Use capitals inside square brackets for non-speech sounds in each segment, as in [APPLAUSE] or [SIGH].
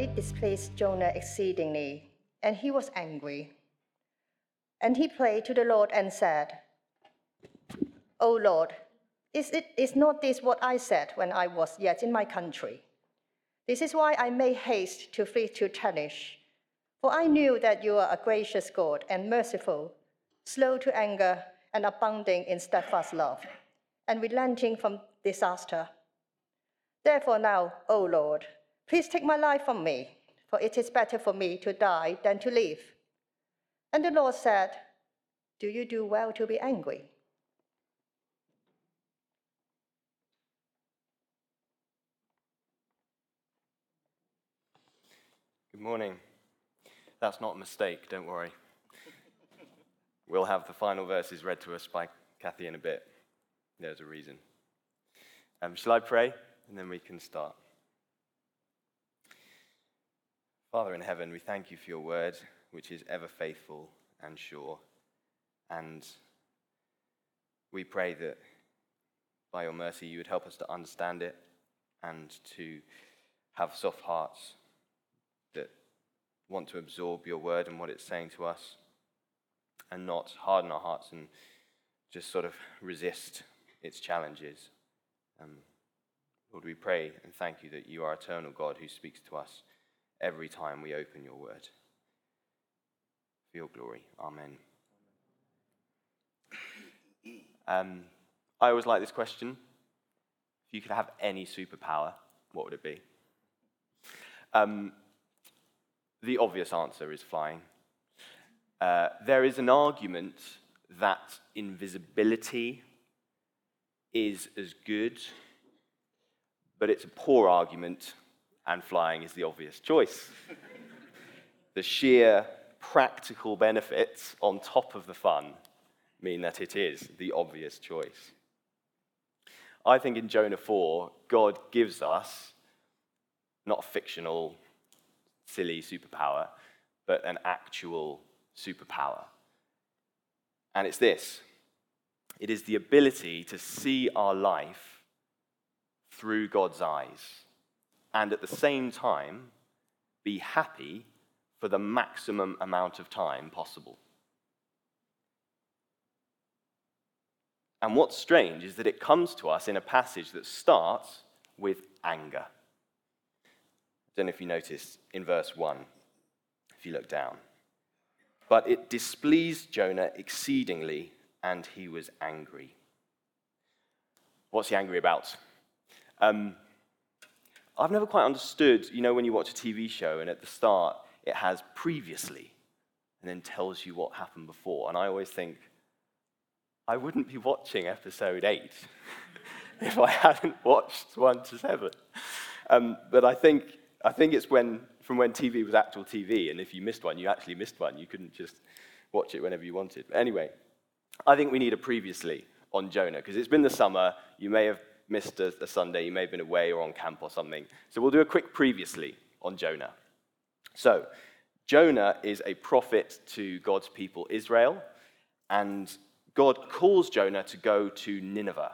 it displeased Jonah exceedingly, and he was angry. And he prayed to the Lord and said, O Lord, is, it, is not this what I said when I was yet in my country? This is why I made haste to flee to Tarshish, for I knew that you are a gracious God and merciful, slow to anger and abounding in steadfast love, and relenting from disaster. Therefore now, O Lord, please take my life from me, for it is better for me to die than to live. And the Lord said, Do you do well to be angry? Good morning. That's not a mistake, don't worry. we'll have the final verses read to us by Kathy in a bit. There's a reason. Um, shall I pray? And then we can start. Father in heaven, we thank you for your word, which is ever faithful and sure. And we pray that by your mercy you would help us to understand it and to have soft hearts that want to absorb your word and what it's saying to us and not harden our hearts and just sort of resist its challenges. Um, Lord, we pray and thank you that you are eternal God who speaks to us every time we open your word. For your glory. Amen. Um, I always like this question. If you could have any superpower, what would it be? Um, the obvious answer is flying. Uh, there is an argument that invisibility is as good, but it's a poor argument, and flying is the obvious choice. the sheer practical benefits on top of the fun mean that it is the obvious choice. I think in Jonah 4, God gives us not a fictional silly superpower, but an actual superpower. And it's this it is the ability to see our life through God's eyes and at the same time be happy for the maximum amount of time possible. And what's strange is that it comes to us in a passage that starts with anger I don't know if you noticed in verse 1, if you look down. But it displeased Jonah exceedingly, and he was angry. What's he angry about? Um, I've never quite understood, you know, when you watch a TV show and at the start it has previously and then tells you what happened before. And I always think, I wouldn't be watching episode 8 [LAUGHS] if I hadn't watched 1 to 7. Um, but I think I think it's when, from when TV was actual TV, and if you missed one, you actually missed one. You couldn't just watch it whenever you wanted. But anyway, I think we need a previously on Jonah, because it's been the summer. You may have missed a, a Sunday, you may have been away or on camp or something. So we'll do a quick previously on Jonah. So, Jonah is a prophet to God's people Israel, and God calls Jonah to go to Nineveh,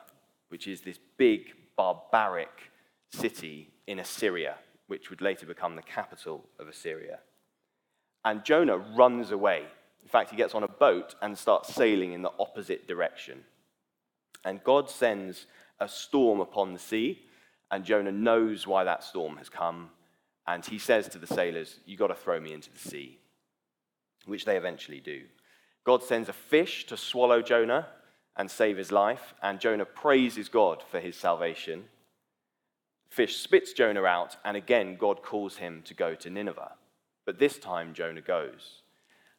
which is this big, barbaric city in Assyria which would later become the capital of Assyria. And Jonah runs away. In fact, he gets on a boat and starts sailing in the opposite direction. And God sends a storm upon the sea, and Jonah knows why that storm has come. And he says to the sailors, You've got to throw me into the sea, which they eventually do. God sends a fish to swallow Jonah and save his life, and Jonah praises God for his salvation fish spits Jonah out, and again, God calls him to go to Nineveh. But this time, Jonah goes.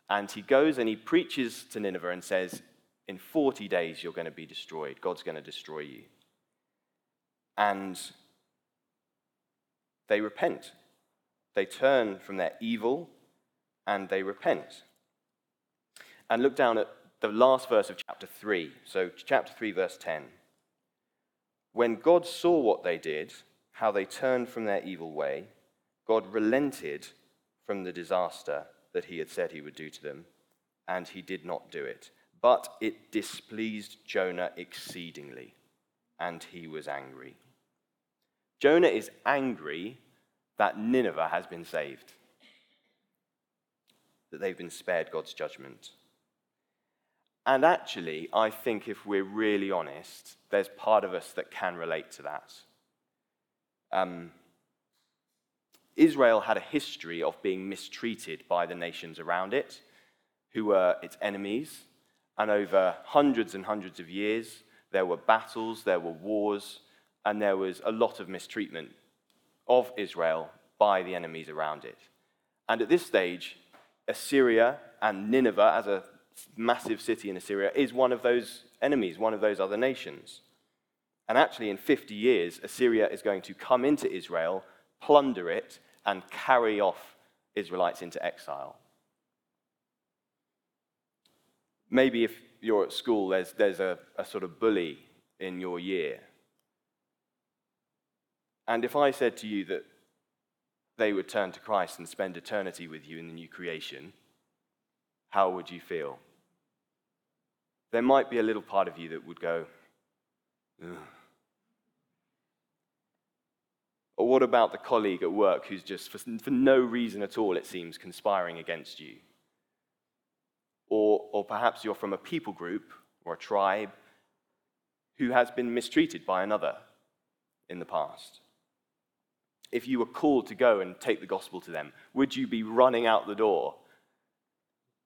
And he goes and he preaches to Nineveh and says, In 40 days, you're going to be destroyed. God's going to destroy you. And they repent. They turn from their evil and they repent. And look down at the last verse of chapter 3. So, chapter 3, verse 10. When God saw what they did, how they turned from their evil way, God relented from the disaster that he had said he would do to them, and he did not do it. But it displeased Jonah exceedingly, and he was angry. Jonah is angry that Nineveh has been saved, that they've been spared God's judgment. And actually, I think if we're really honest, there's part of us that can relate to that. Um, Israel had a history of being mistreated by the nations around it, who were its enemies. And over hundreds and hundreds of years, there were battles, there were wars, and there was a lot of mistreatment of Israel by the enemies around it. And at this stage, Assyria and Nineveh, as a massive city in Assyria, is one of those enemies, one of those other nations. And actually, in 50 years, Assyria is going to come into Israel, plunder it, and carry off Israelites into exile. Maybe if you're at school, there's, there's a, a sort of bully in your year. And if I said to you that they would turn to Christ and spend eternity with you in the new creation, how would you feel? there might be a little part of you that would go, Ugh. Or what about the colleague at work who's just, for, for no reason at all, it seems, conspiring against you? Or, or perhaps you're from a people group or a tribe who has been mistreated by another in the past. If you were called to go and take the gospel to them, would you be running out the door,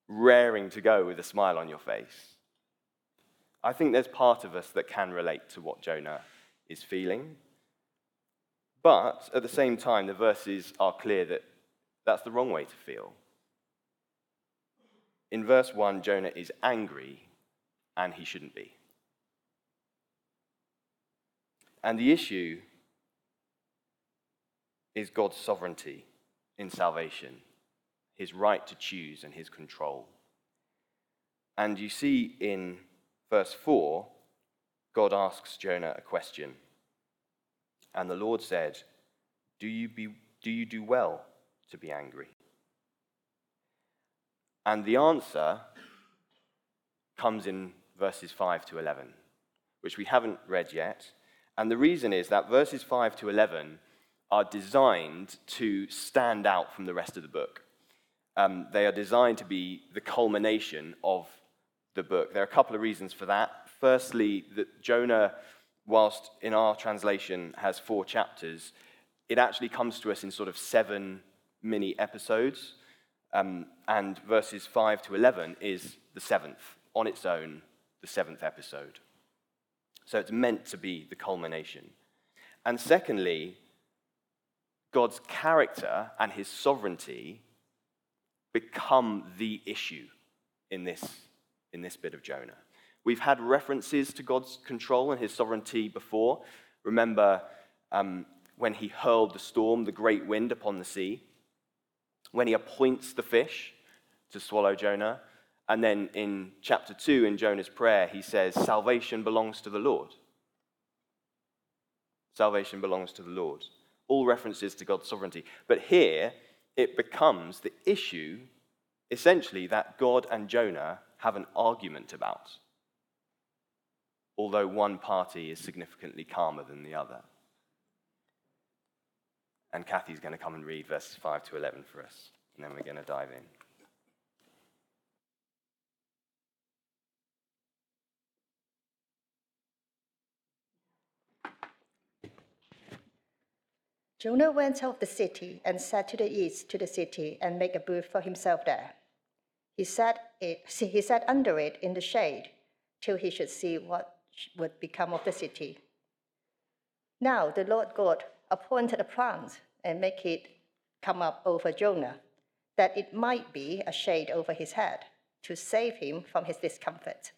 raring to go with a smile on your face? I think there's part of us that can relate to what Jonah is feeling. But at the same time, the verses are clear that that's the wrong way to feel. In verse 1, Jonah is angry, and he shouldn't be. And the issue is God's sovereignty in salvation, his right to choose, and his control. And you see in verse 4, God asks Jonah a question. And the Lord said, Do you, be, do, you do well to be angry? And the answer comes in verses 5 to 11, which we haven't read yet. And the reason is that verses 5 to 11 are designed to stand out from the rest of the book. Um, they are designed to be the culmination of the book. There are a couple of reasons for that. Firstly, that Jonah, whilst in our translation has four chapters, it actually comes to us in sort of seven mini episodes. Um, and verses 5 to 11 is the seventh, on its own, the seventh episode. So it's meant to be the culmination. And secondly, God's character and his sovereignty become the issue in this in this bit of Jonah. We've had references to God's control and his sovereignty before. Remember um, when he hurled the storm, the great wind upon the sea, when he appoints the fish to swallow Jonah. And then in chapter 2, in Jonah's prayer, he says, Salvation belongs to the Lord. Salvation belongs to the Lord. All references to God's sovereignty. But here, it becomes the issue essentially that God and Jonah have an argument about, although one party is significantly calmer than the other. And Kathy's going to come and read verses 5 to 11 for us, and then we're going to dive in. Jonah went out of the city and sat to the east to the city and made a booth for himself there. He sat, it, he sat under it in the shade till he should see what would become of the city. Now the Lord God appointed a plant and make it come up over Jonah, that it might be a shade over his head, to save him from his discomfort.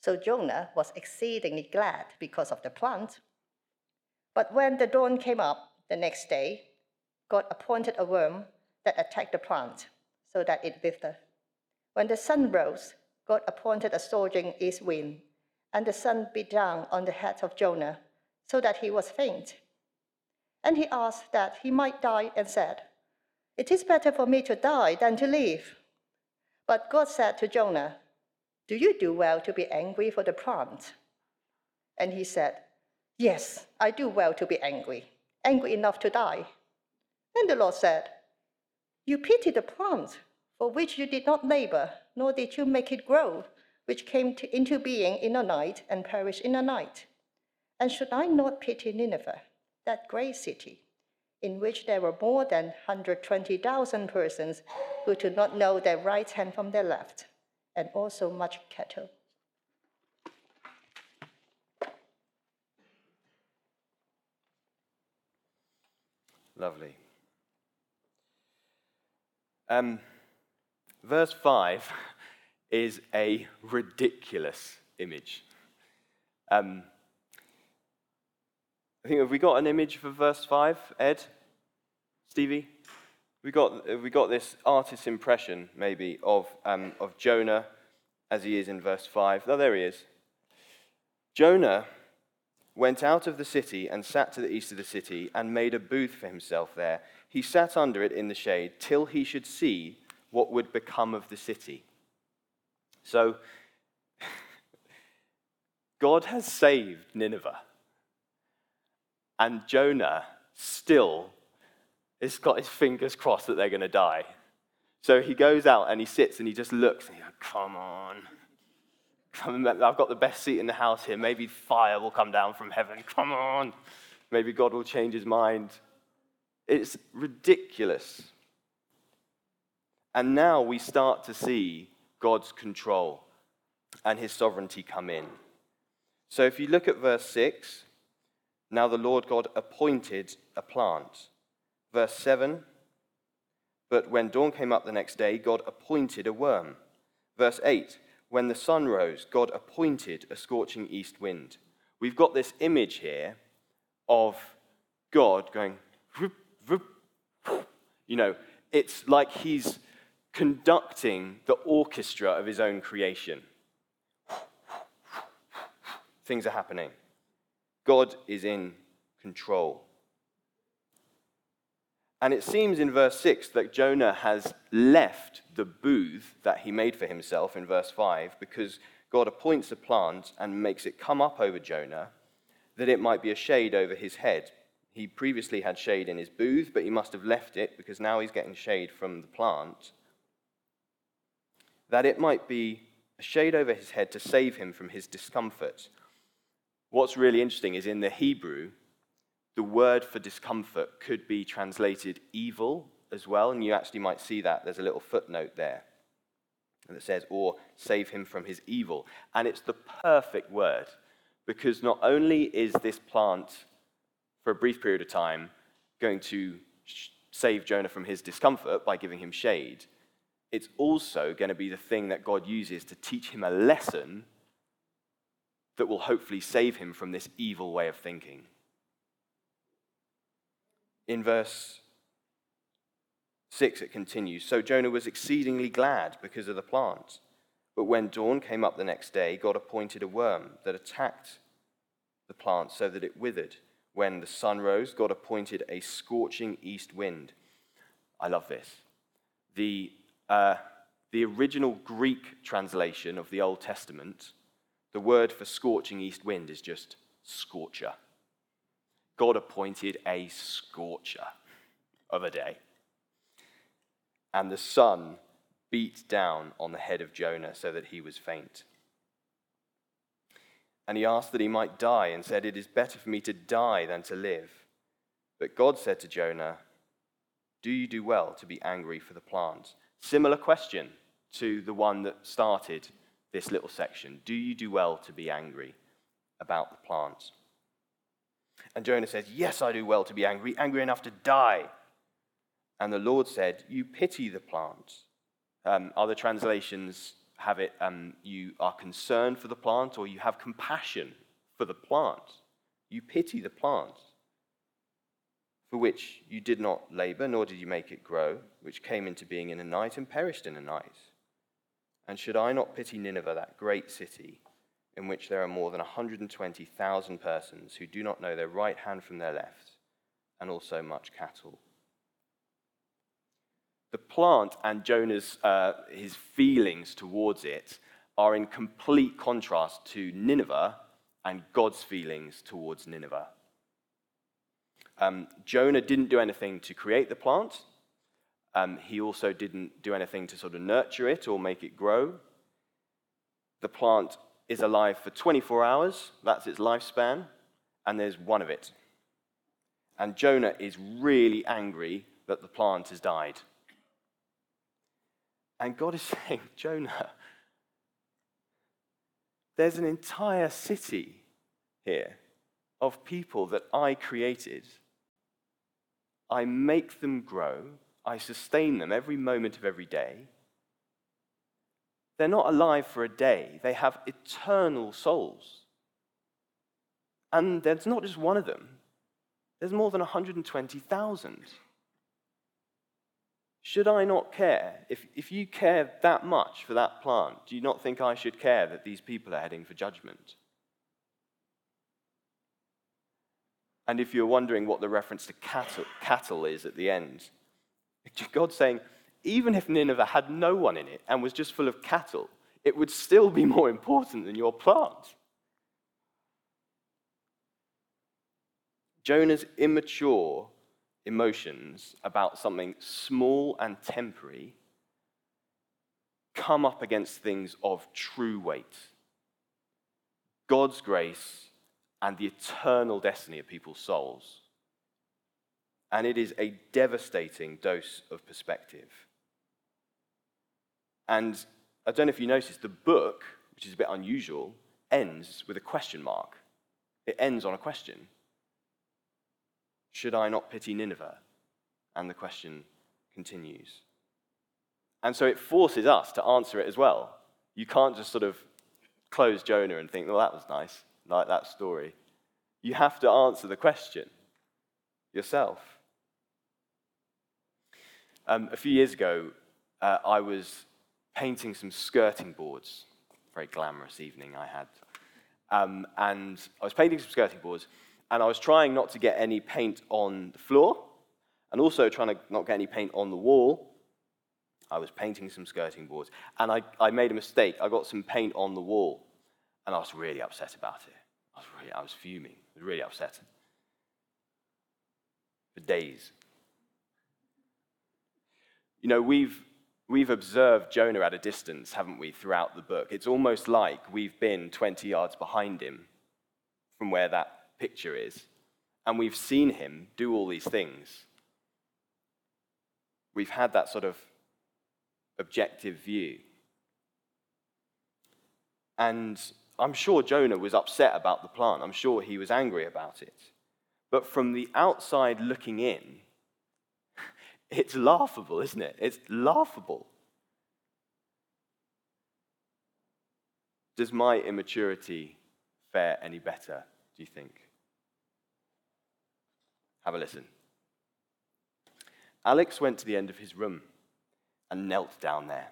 So Jonah was exceedingly glad because of the plant. But when the dawn came up the next day, God appointed a worm that attacked the plant so that it withered. When the sun rose, God appointed a surging east wind, and the sun beat down on the head of Jonah, so that he was faint. And he asked that he might die, and said, It is better for me to die than to live. But God said to Jonah, Do you do well to be angry for the plant? And he said, Yes, I do well to be angry, angry enough to die. And the Lord said, You pity the plant for which you did not labor, nor did you make it grow, which came to, into being in a night and perished in a night. And should I not pity Nineveh, that great city, in which there were more than 120,000 persons who do not know their right hand from their left, and also much cattle? Lovely. Um, verse 5 [LAUGHS] is a ridiculous image. Um, I think have we got an image for verse 5, Ed? Stevie? We got, we got this artist's impression, maybe, of, um, of Jonah as he is in verse 5. Oh, there he is. Jonah went out of the city and sat to the east of the city and made a booth for himself there. He sat under it in the shade till he should see what would become of the city. So, [LAUGHS] God has saved Nineveh. And Jonah still has got his fingers crossed that they're going to die. So he goes out and he sits and he just looks and he's like, come on. I've got the best seat in the house here. Maybe fire will come down from heaven. Come on. Maybe God will change his mind. It's ridiculous. And now we start to see God's control and his sovereignty come in. So if you look at verse 6, now the Lord God appointed a plant. Verse 7, but when dawn came up the next day, God appointed a worm. Verse 8, when the sun rose, God appointed a scorching east wind. We've got this image here of God going, you know, it's like he's conducting the orchestra of his own creation. Things are happening. God is in control. And it seems in verse 6 that Jonah has left the booth that he made for himself in verse 5 because God appoints a plant and makes it come up over Jonah that it might be a shade over his head. He previously had shade in his booth, but he must have left it because now he's getting shade from the plant. That it might be a shade over his head to save him from his discomfort. What's really interesting is in the Hebrew, the word for discomfort could be translated evil as well, and you actually might see that. There's a little footnote there that says, or save him from his evil. And it's the perfect word because not only is this plant, for a brief period of time, going to save Jonah from his discomfort by giving him shade, it's also going to be the thing that God uses to teach him a lesson that will hopefully save him from this evil way of thinking in verse 6, it continues So Jonah was exceedingly glad because of the plant. But when dawn came up the next day, God appointed a worm that attacked the plant so that it withered. When the sun rose, God appointed a scorching east wind. I love this. The, uh, the original Greek translation of the Old Testament, the word for scorching east wind is just scorcher. God appointed a scorcher of a day. And the sun beat down on the head of Jonah so that he was faint. And he asked that he might die and said, It is better for me to die than to live. But God said to Jonah, Do you do well to be angry for the plant? Similar question to the one that started this little section. Do you do well to be angry about the plant? And Jonah says, Yes, I do well to be angry, angry enough to die. And the Lord said, You pity the plant. Um, other translations have it, um, you are concerned for the plant, or you have compassion for the plant. You pity the plant, for which you did not labor, nor did you make it grow, which came into being in a night and perished in a night. And should I not pity Nineveh, that great city? In which there are more than 120,000 persons who do not know their right hand from their left, and also much cattle. The plant and Jonah's uh, his feelings towards it are in complete contrast to Nineveh and God's feelings towards Nineveh. Um, Jonah didn't do anything to create the plant. Um, he also didn't do anything to sort of nurture it or make it grow. The plant is alive for 24 hours, that's its lifespan, and there's one of it. And Jonah is really angry that the plant has died. And God is [LAUGHS] saying, Jonah, there's an entire city here of people that I created. I make them grow, I sustain them every moment of every day. They're not alive for a day, they have eternal souls. And there's not just one of them, there's more than 120,000. Should I not care? If, if you care that much for that plant, do you not think I should care that these people are heading for judgment? And if you're wondering what the reference to cattle, cattle is at the end, [LAUGHS] God's saying, even if Nineveh had no one in it and was just full of cattle, it would still be more important than your plant. Jonah's immature emotions about something small and temporary come up against things of true weight God's grace and the eternal destiny of people's souls. And it is a devastating dose of perspective. And I don't know if you noticed, the book, which is a bit unusual, ends with a question mark. It ends on a question. Should I not pity Nineveh? And the question continues. And so it forces us to answer it as well. You can't just sort of close Jonah and think, well, that was nice, like that story. You have to answer the question yourself. Um, a few years ago, uh, I was painting some skirting boards. Very glamorous evening I had. Um, and I was painting some skirting boards, and I was trying not to get any paint on the floor, and also trying to not get any paint on the wall. I was painting some skirting boards, and I, I made a mistake. I got some paint on the wall, and I was really upset about it. I was, really, I was fuming. I was really upset. For days. You know, we've, we've observed Jonah at a distance, haven't we, throughout the book? It's almost like we've been 20 yards behind him from where that picture is. And we've seen him do all these things. We've had that sort of objective view. And I'm sure Jonah was upset about the plant. I'm sure he was angry about it. But from the outside looking in, it's laughable, isn't it? It's laughable. Does my immaturity fare any better, do you think? Have a listen. Alex went to the end of his room and knelt down there.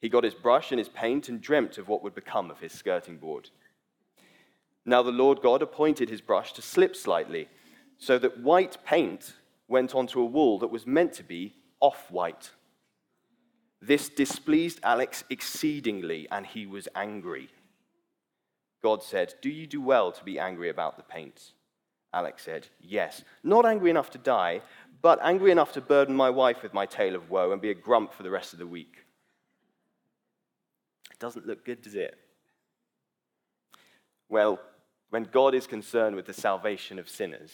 He got his brush and his paint and dreamt of what would become of his skirting board. Now the Lord God appointed his brush to slip slightly, so that white paint went onto a wall that was meant to be off white. This displeased Alex exceedingly, and he was angry. God said, Do you do well to be angry about the paint? Alex said, Yes. Not angry enough to die, but angry enough to burden my wife with my tale of woe and be a grump for the rest of the week. It doesn't look good, does it? Well, when God is concerned with the salvation of sinners,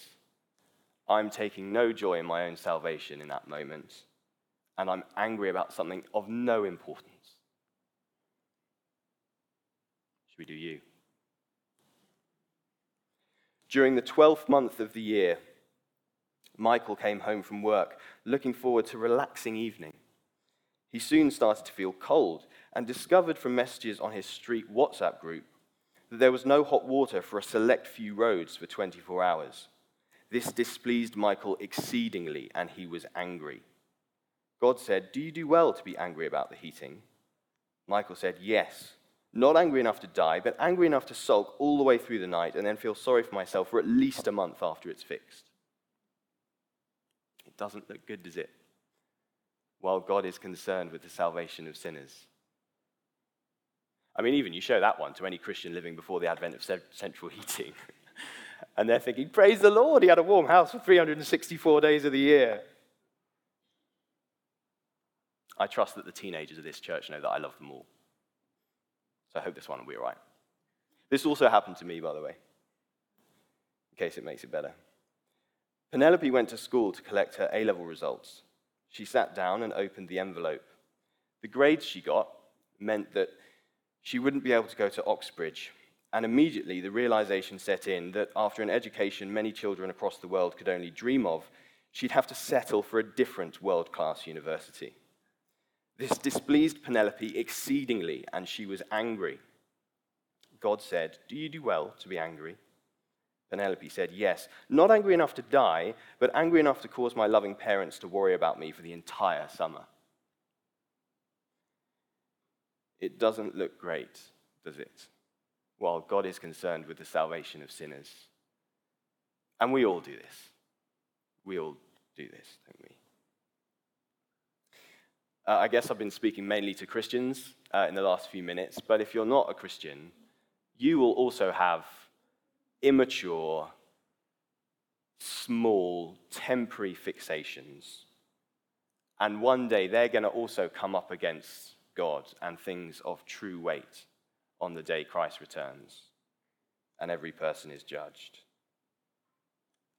I'm taking no joy in my own salvation in that moment, and I'm angry about something of no importance. Should we do you? During the 12th month of the year, Michael came home from work looking forward to a relaxing evening. He soon started to feel cold and discovered from messages on his street WhatsApp group that there was no hot water for a select few roads for 24 hours. This displeased Michael exceedingly, and he was angry. God said, Do you do well to be angry about the heating? Michael said, Yes. Not angry enough to die, but angry enough to sulk all the way through the night and then feel sorry for myself for at least a month after it's fixed. It doesn't look good, does it? While God is concerned with the salvation of sinners. I mean, even you show that one to any Christian living before the advent of central heating, [LAUGHS] And they're thinking, Praise the Lord, he had a warm house for 364 days of the year. I trust that the teenagers of this church know that I love them all. So I hope this one will be all right. This also happened to me, by the way, in case it makes it better. Penelope went to school to collect her A level results. She sat down and opened the envelope. The grades she got meant that she wouldn't be able to go to Oxbridge. And immediately the realization set in that after an education many children across the world could only dream of, she'd have to settle for a different world class university. This displeased Penelope exceedingly, and she was angry. God said, Do you do well to be angry? Penelope said, Yes, not angry enough to die, but angry enough to cause my loving parents to worry about me for the entire summer. It doesn't look great, does it? While God is concerned with the salvation of sinners. And we all do this. We all do this, don't we? Uh, I guess I've been speaking mainly to Christians uh, in the last few minutes, but if you're not a Christian, you will also have immature, small, temporary fixations. And one day they're going to also come up against God and things of true weight on the day Christ returns. And every person is judged.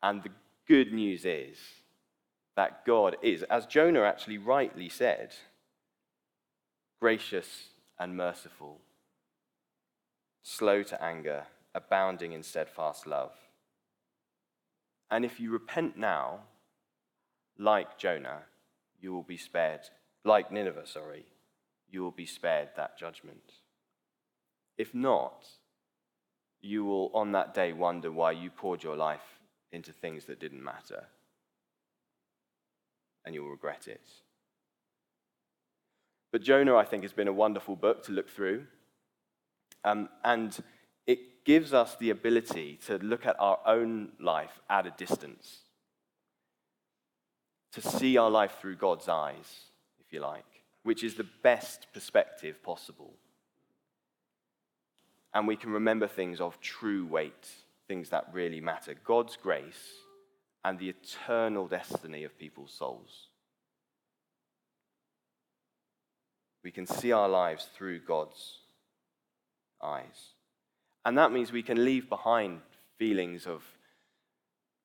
And the good news is that God is, as Jonah actually rightly said, gracious and merciful, slow to anger, abounding in steadfast love. And if you repent now, like Jonah, you will be spared, like Nineveh, sorry, you will be spared that judgment. If not, you will on that day wonder why you poured your life into things that didn't matter. And you'll regret it. But Jonah, I think, has been a wonderful book to look through. Um, and it gives us the ability to look at our own life at a distance, to see our life through God's eyes, if you like which is the best perspective possible. And we can remember things of true weight, things that really matter God's grace and the eternal destiny of people's souls. We can see our lives through God's eyes. And that means we can leave behind feelings of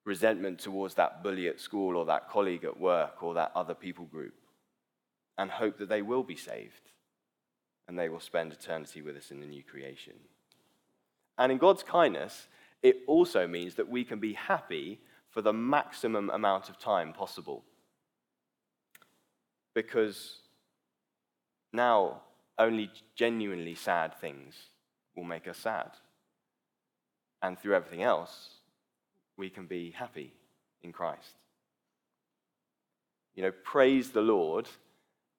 resentment towards that bully at school or that colleague at work or that other people group and hope that they will be saved and they will spend eternity with us in the new creation. And in God's kindness, it also means that we can be happy for the maximum amount of time possible. Because now only genuinely sad things will make us sad. And through everything else, we can be happy in Christ. You know, praise the Lord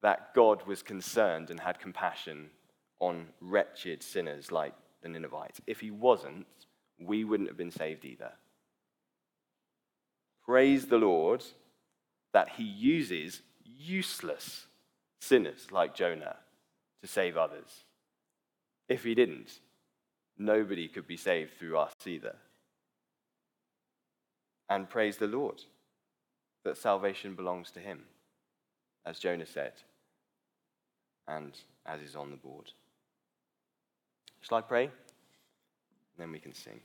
that God was concerned and had compassion on wretched sinners like the Ninevites. If he wasn't, we wouldn't have been saved either. Praise the Lord that he uses useless sinners like Jonah to save others. If he didn't, nobody could be saved through us either. And praise the Lord that salvation belongs to him as Jonah said, and as is on the board. Shall I pray? And then we can sing.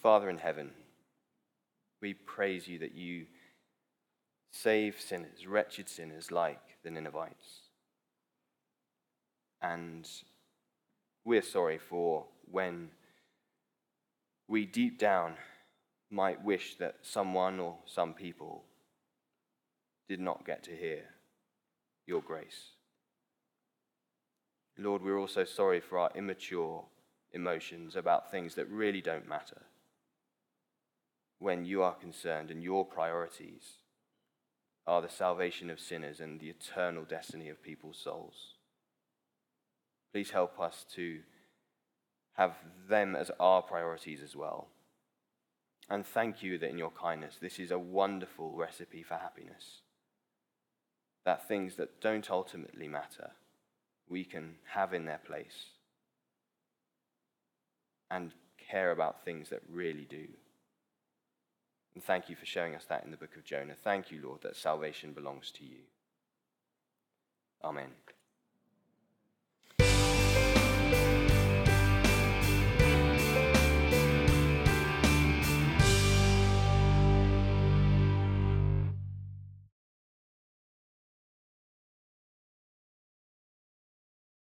Father in heaven, we praise you that you save sinners, wretched sinners like the Ninevites. And we're sorry for when we deep down might wish that someone or some people did not get to hear your grace. Lord, we're also sorry for our immature emotions about things that really don't matter when you are concerned and your priorities are the salvation of sinners and the eternal destiny of people's souls. Please help us to have them as our priorities as well. And thank you that in your kindness, this is a wonderful recipe for happiness. That things that don't ultimately matter we can have in their place and care about things that really do. And thank you for showing us that in the book of Jonah. Thank you, Lord, that salvation belongs to you. Amen.